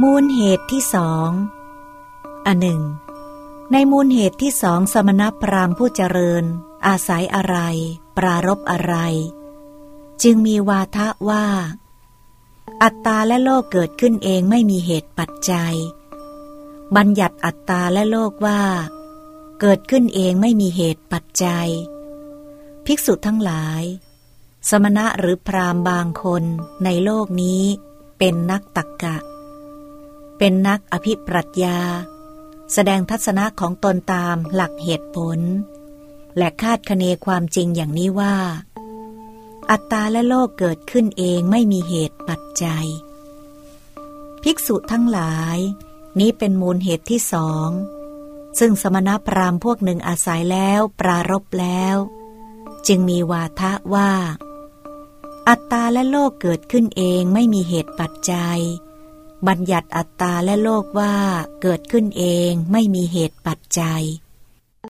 มูลเหตุที่สองอันหนึ่ง ในมูลเหตุที่สองสมณพราหมณ์ผู้เจริญ อาศัยอะไร ปรารบอะไร จึงมีวาทะว่า อัตตาและโลกเกิดขึ้นเองไม่มีเหตุปัจจัย บัญญัติอัตตาและโลกว่า เกิดขึ้นเองไม่มีเหตุปัจจัย ภิกษุทั้งหลาย สมณะหรือพราหมณ์บางคนในโลกนี้เป็นนักตักกะ เป็นนักอภิปรัชญา แสดงทัศนะของตนตามหลักเหตุผล และคาดคะเนความจริงอย่างนี้ว่า อัตตาและโลกเกิดขึ้นเองไม่มีเหตุปัจจัย ภิกษุทั้งหลาย นี้เป็นมูลเหตุที่สองซึ่งสมณพราหมณ์พวกหนึ่งอาศัยแล้วปรารบแล้ว จึงมีวาทะว่า อัตตาและโลกเกิดขึ้นเองไม่มีเหตุปัจจัย บัญญัติอัตตาและโลกว่าเกิดขึ้นเองไม่มีเหตุปัจจัย